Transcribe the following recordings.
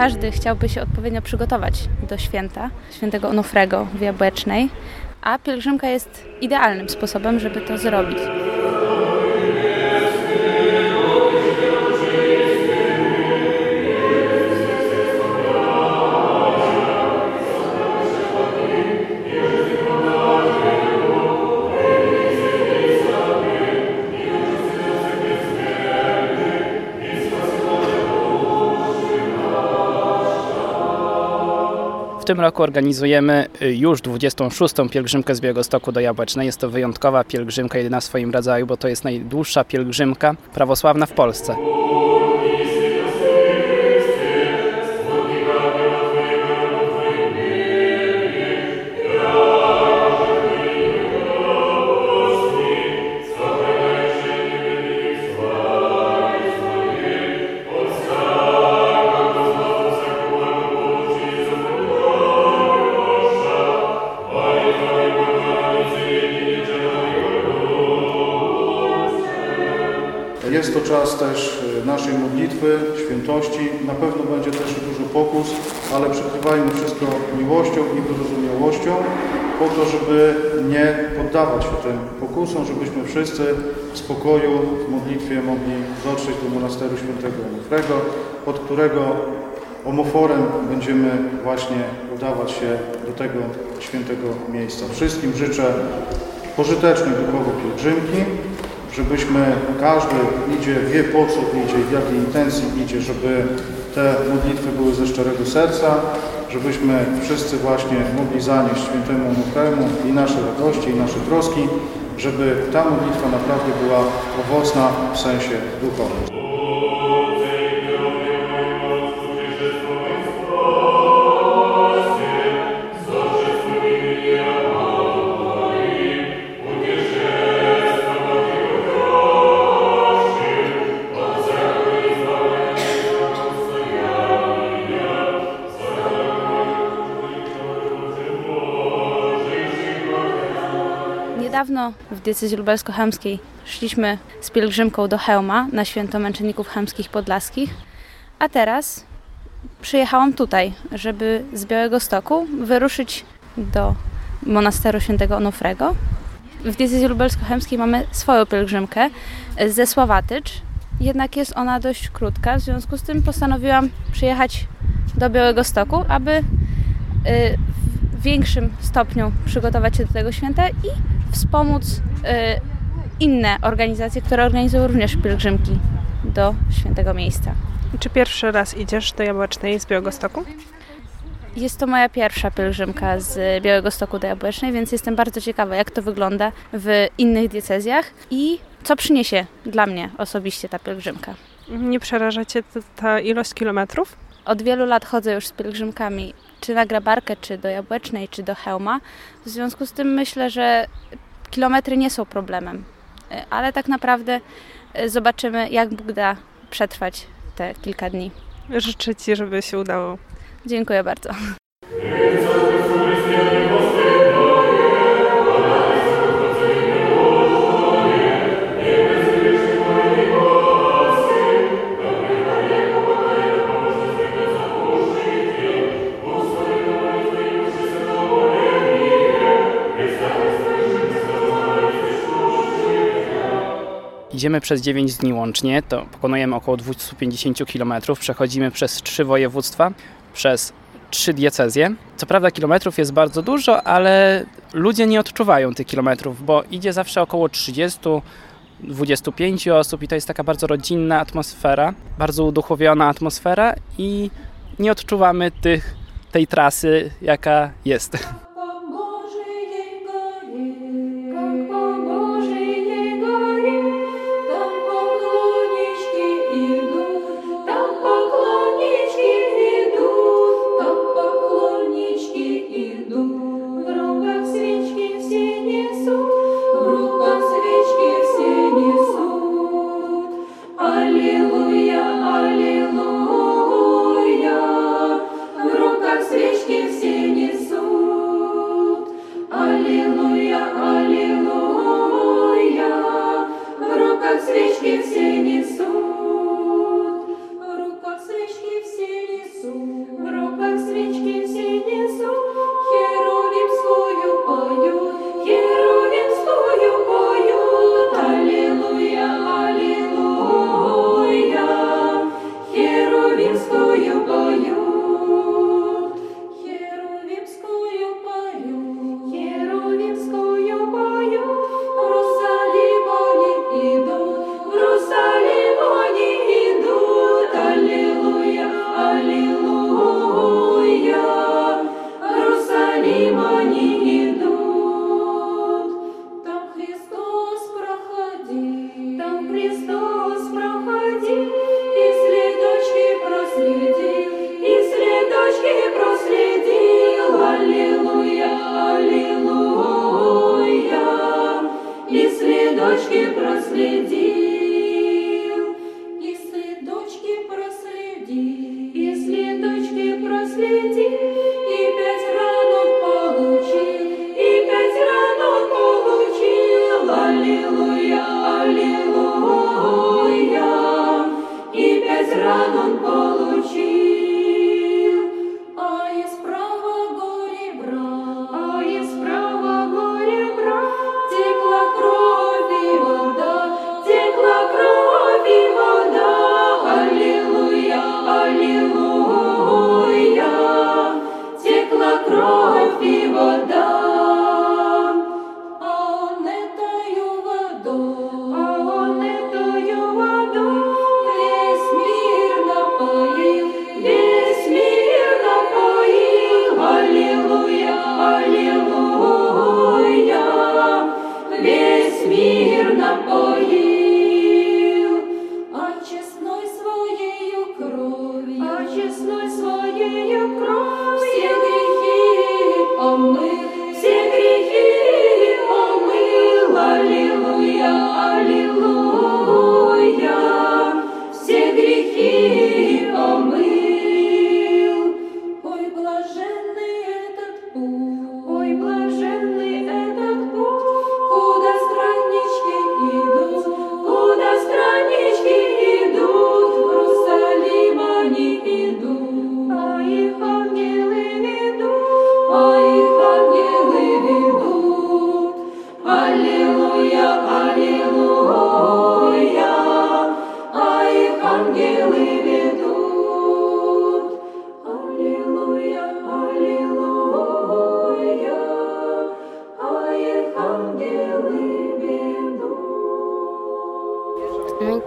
Każdy chciałby się odpowiednio przygotować do święta, świętego Onufrego w Jabłecznej, a pielgrzymka jest idealnym sposobem, żeby to zrobić. Tym roku organizujemy y, już 26. pielgrzymkę z Białegostoku do Jabłecznej. Jest to wyjątkowa pielgrzymka, jedyna w swoim rodzaju, bo to jest najdłuższa pielgrzymka prawosławna w Polsce. Jest to czas też e, naszej modlitwy, świętości. Na pewno będzie też dużo pokus, ale przykrywajmy wszystko miłością i wyrozumiałością, po to, żeby nie poddawać się tym pokusom, żebyśmy wszyscy w spokoju, w modlitwie mogli dotrzeć do monasteru świętego Onufrego, pod którego omoforem będziemy właśnie udawać się do tego świętego miejsca. Wszystkim życzę pożytecznej duchowo pielgrzymki, żebyśmy każdy idzie, wie po co idzie, w jakiej intencji idzie, żeby te modlitwy były ze szczerego serca, żebyśmy wszyscy właśnie mogli zanieść świętemu Onufremu i nasze radości, i nasze troski, żeby ta modlitwa naprawdę była owocna w sensie duchowym. W diecezji lubelsko-chełmskiej szliśmy z pielgrzymką do Chełma na święto męczenników chełmskich podlaskich, a teraz przyjechałam tutaj, żeby z Białego Stoku wyruszyć do monasteru świętego Onufrego. W diecezji lubelsko-chełmskiej mamy swoją pielgrzymkę ze Sławatycz, jednak jest ona dość krótka, w związku z tym postanowiłam przyjechać do Białego Stoku, aby y, w większym stopniu przygotować się do tego święta i wspomóc y, inne organizacje, które organizują również pielgrzymki do świętego miejsca. Czy pierwszy raz idziesz do Jabłecznej z Białegostoku? Jest to moja pierwsza pielgrzymka z Białego Stoku do Jabłecznej, więc jestem bardzo ciekawa, jak to wygląda w innych diecezjach i co przyniesie dla mnie osobiście ta pielgrzymka. Nie przeraża Cię ta ilość kilometrów? Od wielu lat chodzę już z pielgrzymkami, czy na Grabarkę, czy do Jabłecznej, czy do Chełma. W związku z tym myślę, że kilometry nie są problemem, Y, ale tak naprawdę y, zobaczymy, jak Bóg da przetrwać te kilka dni. Życzę Ci, żeby się udało. Dziękuję bardzo. Idziemy przez 9 dni łącznie, to pokonujemy około 250 km, przechodzimy przez trzy województwa, przez trzy diecezje. Co prawda kilometrów jest bardzo dużo, ale ludzie nie odczuwają tych kilometrów, bo idzie zawsze około 30 25 osób i to jest taka bardzo rodzinna atmosfera, bardzo uduchowiona atmosfera i nie odczuwamy tych, tej trasy, jaka jest.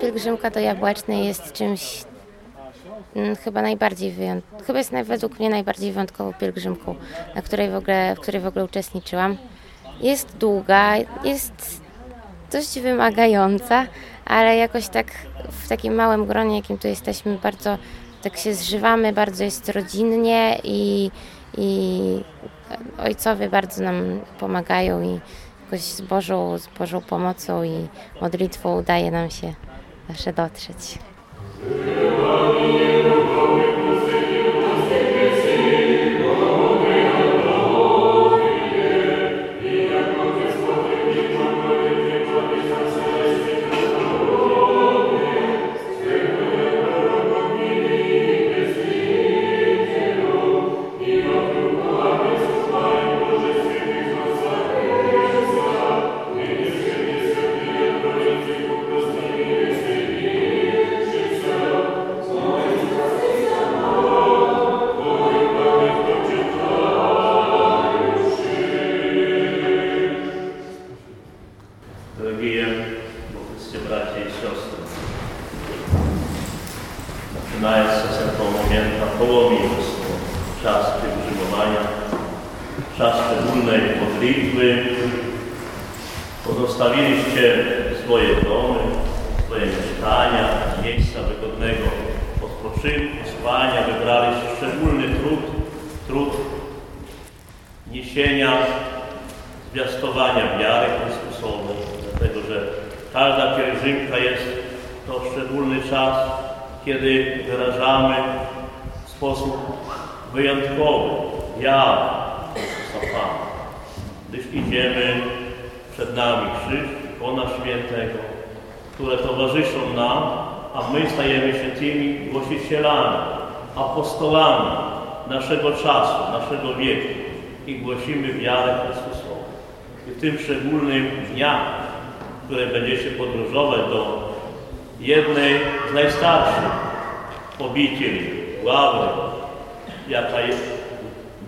Pielgrzymka do Jabłecznej jest czymś mm, chyba najbardziej wyjątkowym, chyba jest według mnie najbardziej wyjątkową pielgrzymką, na której w ogóle, w której w ogóle uczestniczyłam. Jest długa, jest dość wymagająca, ale jakoś tak w takim małym gronie, jakim tu jesteśmy, bardzo tak się zżywamy, bardzo jest rodzinnie i, i ojcowie bardzo nam pomagają i jakoś z Bożą, z Bożą pomocą i modlitwą udaje nam się zawsze dotrzeć. Zaczynając z tego momentu połownictwo, czas pielgrzymowania, czas szczególnej modlitwy, pozostawiliście swoje domy, swoje mieszkania, miejsca wygodnego odpoczynku, spania, wybraliście szczególny trud, trud niesienia, zwiastowania wiary Chrystusowej, dlatego że każda pielgrzymka jest to szczególny czas, kiedy wyrażamy w sposób wyjątkowy wiarę Chrystusa Pana. Gdyż idziemy przed nami krzyż, ikona świętego, które towarzyszą nam, a my stajemy się tymi głosicielami, apostolami naszego czasu, naszego wieku i głosimy wiarę Chrystusową. I w tym szczególnym w które będziecie podróżować do jednej z najstarszych obicieli, ławy, jaka jest,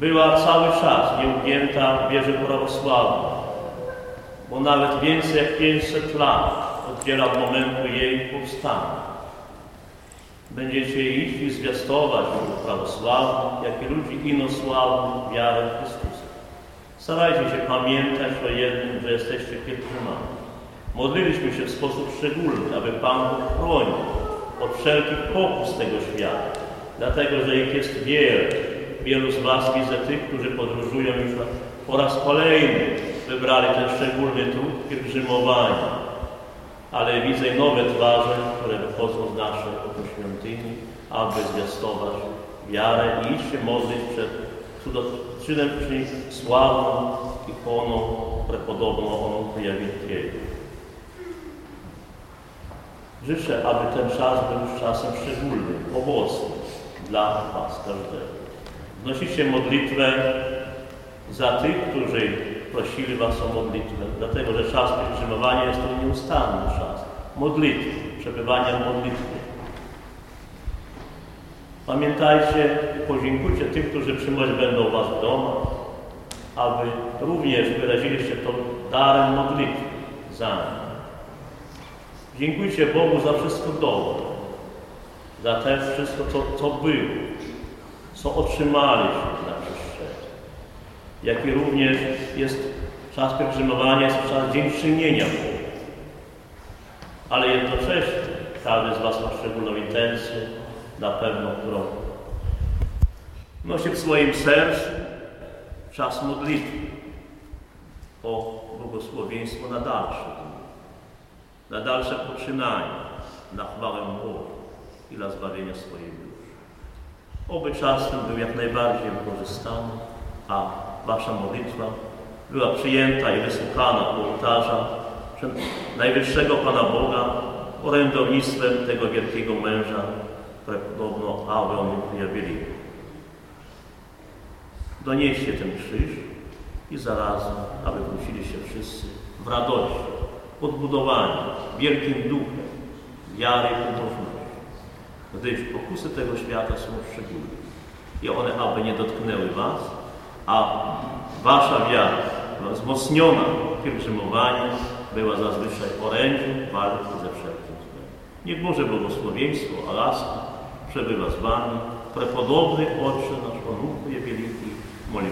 była cały czas nieugięta w wierze prawosławnej, bo nawet więcej jak 500 lat oddziela od momentu jej powstania. Będziecie iść i zwiastować prawosławnych, jak i ludzi inosławnych wiarę Chrystusa. Starajcie się pamiętać o jednym, że jesteście pielgrzymami. Modliliśmy się w sposób szczególny, aby Pan Bóg chronił od wszelkich pokus tego świata, dlatego że ich jest wiele. Wielu z Was widzę tych, którzy podróżują już po raz kolejny, wybrali ten szczególny trud pielgrzymowania. Ale widzę nowe twarze, które wychodzą z naszej świątyni, aby zwiastować wiarę i iść się modlić przed cudoczynem, czyli sławną ikoną prepodobną Onunku Wielkiego. Życzę, aby ten czas był czasem szczególnym, owocnym dla Was każdego. Wnosicie modlitwę za tych, którzy prosili Was o modlitwę, dlatego że czas pielgrzymowania jest to nieustanny czas modlitwy, przebywania w modlitwie. Pamiętajcie i podziękujcie tym, którzy przyjmować będą Was w domu, aby również wyraziliście to darem modlitwy za nich. Dziękujcie Bogu za wszystko dobre, za te wszystko, co, co było, co otrzymaliśmy na przestrzeni. Jak i również jest czas pielgrzymowania, jest czas dziękczynienia Bogu. Ale jednocześnie każdy z Was ma szczególną intencję, na pewno, którą nosi w swoim sercu czas modlitwy o błogosławieństwo na dalsze na dalsze poczynanie, na chwałę Bogu i dla zbawienia swojej duszy. Oby czas ten był jak najbardziej wykorzystany, a Wasza modlitwa była przyjęta i wysłuchana u ołtarza Najwyższego Pana Boga orędownictwem tego wielkiego męża, podobno Aweon wyjawili. Donieście ten krzyż i zarazem, aby wrócili się wszyscy w radości, odbudowani wielkim duchem wiary pobożności. Gdyż pokusy tego świata są szczególne i one aby nie dotknęły Was, a Wasza wiara wzmocniona pielgrzymowaniem była zazwyczaj orędziem walki ze wszelkim złem. Niech Boże błogosławieństwo, a laska przebywa z Wami. Ojcze nasz Panuchu je wielki, moli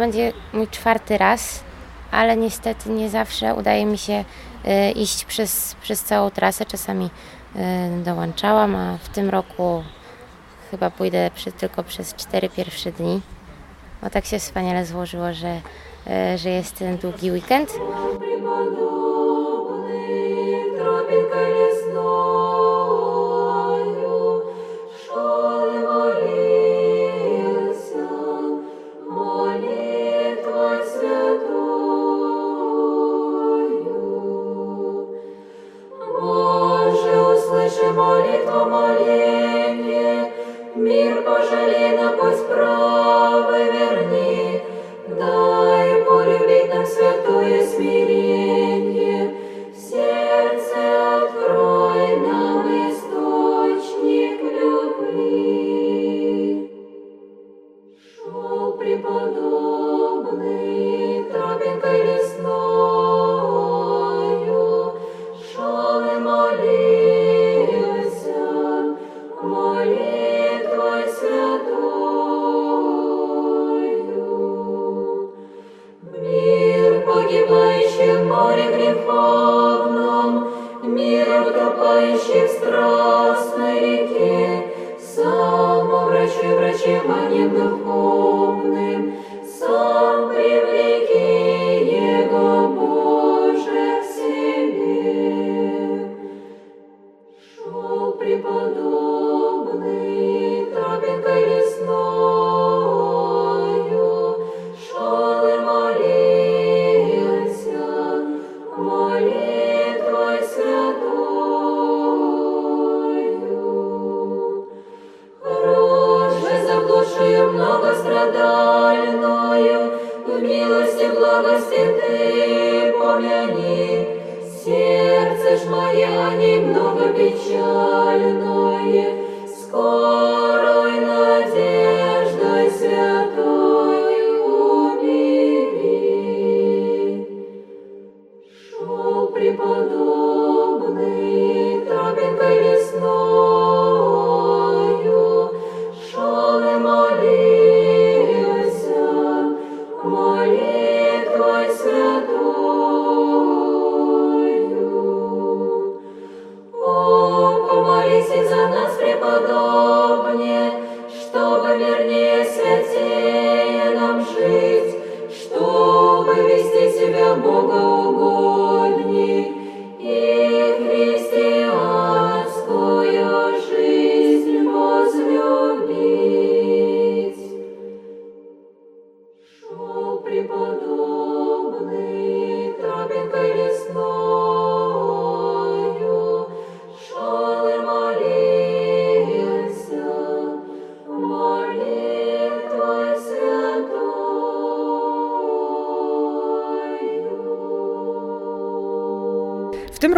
będzie mój czwarty raz, ale niestety nie zawsze udaje mi się y, iść przez, przez całą trasę. Czasami y, dołączałam, a w tym roku chyba pójdę przy, tylko przez cztery pierwsze dni. Bo tak się wspaniale złożyło, że, y, że jest ten długi weekend. Tropinka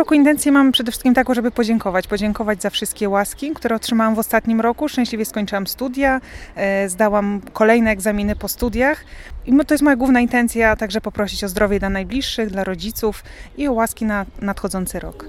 roku intencję mam przede wszystkim taką, żeby podziękować. Podziękować za wszystkie łaski, które otrzymałam w ostatnim roku. Szczęśliwie skończyłam studia, e, zdałam kolejne egzaminy po studiach. I to jest moja główna intencja, także poprosić o zdrowie dla najbliższych, dla rodziców i o łaski na nadchodzący rok.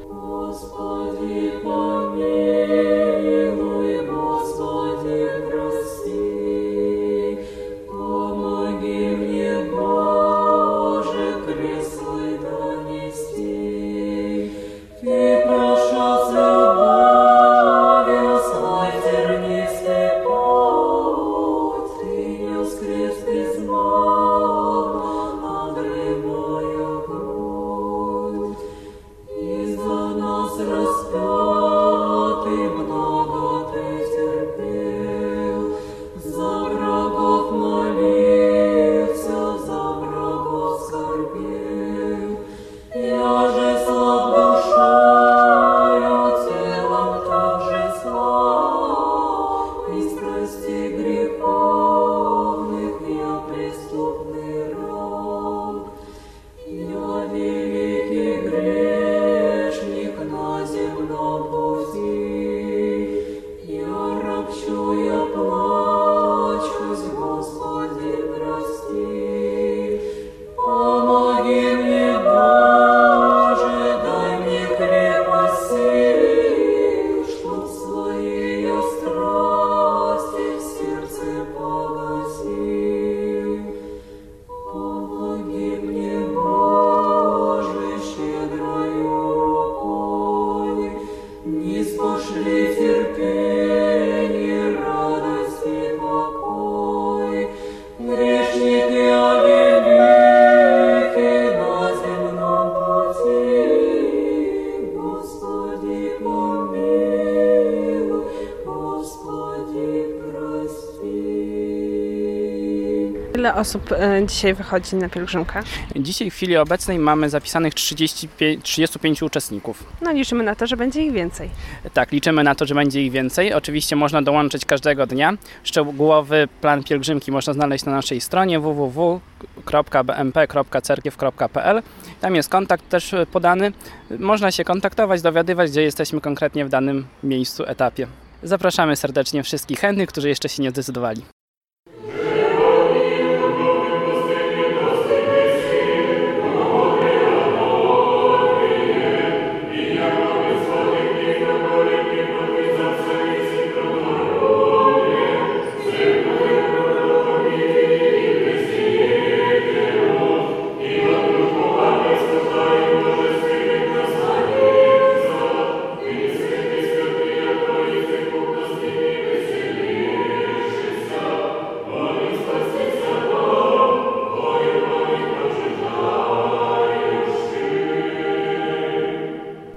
Osób e, dzisiaj wychodzi na pielgrzymkę? Dzisiaj w chwili obecnej mamy zapisanych 35, 35 uczestników. No liczymy na to, że będzie ich więcej. Tak, liczymy na to, że będzie ich więcej. Oczywiście można dołączyć każdego dnia. Szczegółowy plan pielgrzymki można znaleźć na naszej stronie www.bmp.cerkiew.pl. Tam jest kontakt też podany. Można się kontaktować, dowiadywać, gdzie jesteśmy konkretnie w danym miejscu, etapie. Zapraszamy serdecznie wszystkich chętnych, którzy jeszcze się nie zdecydowali.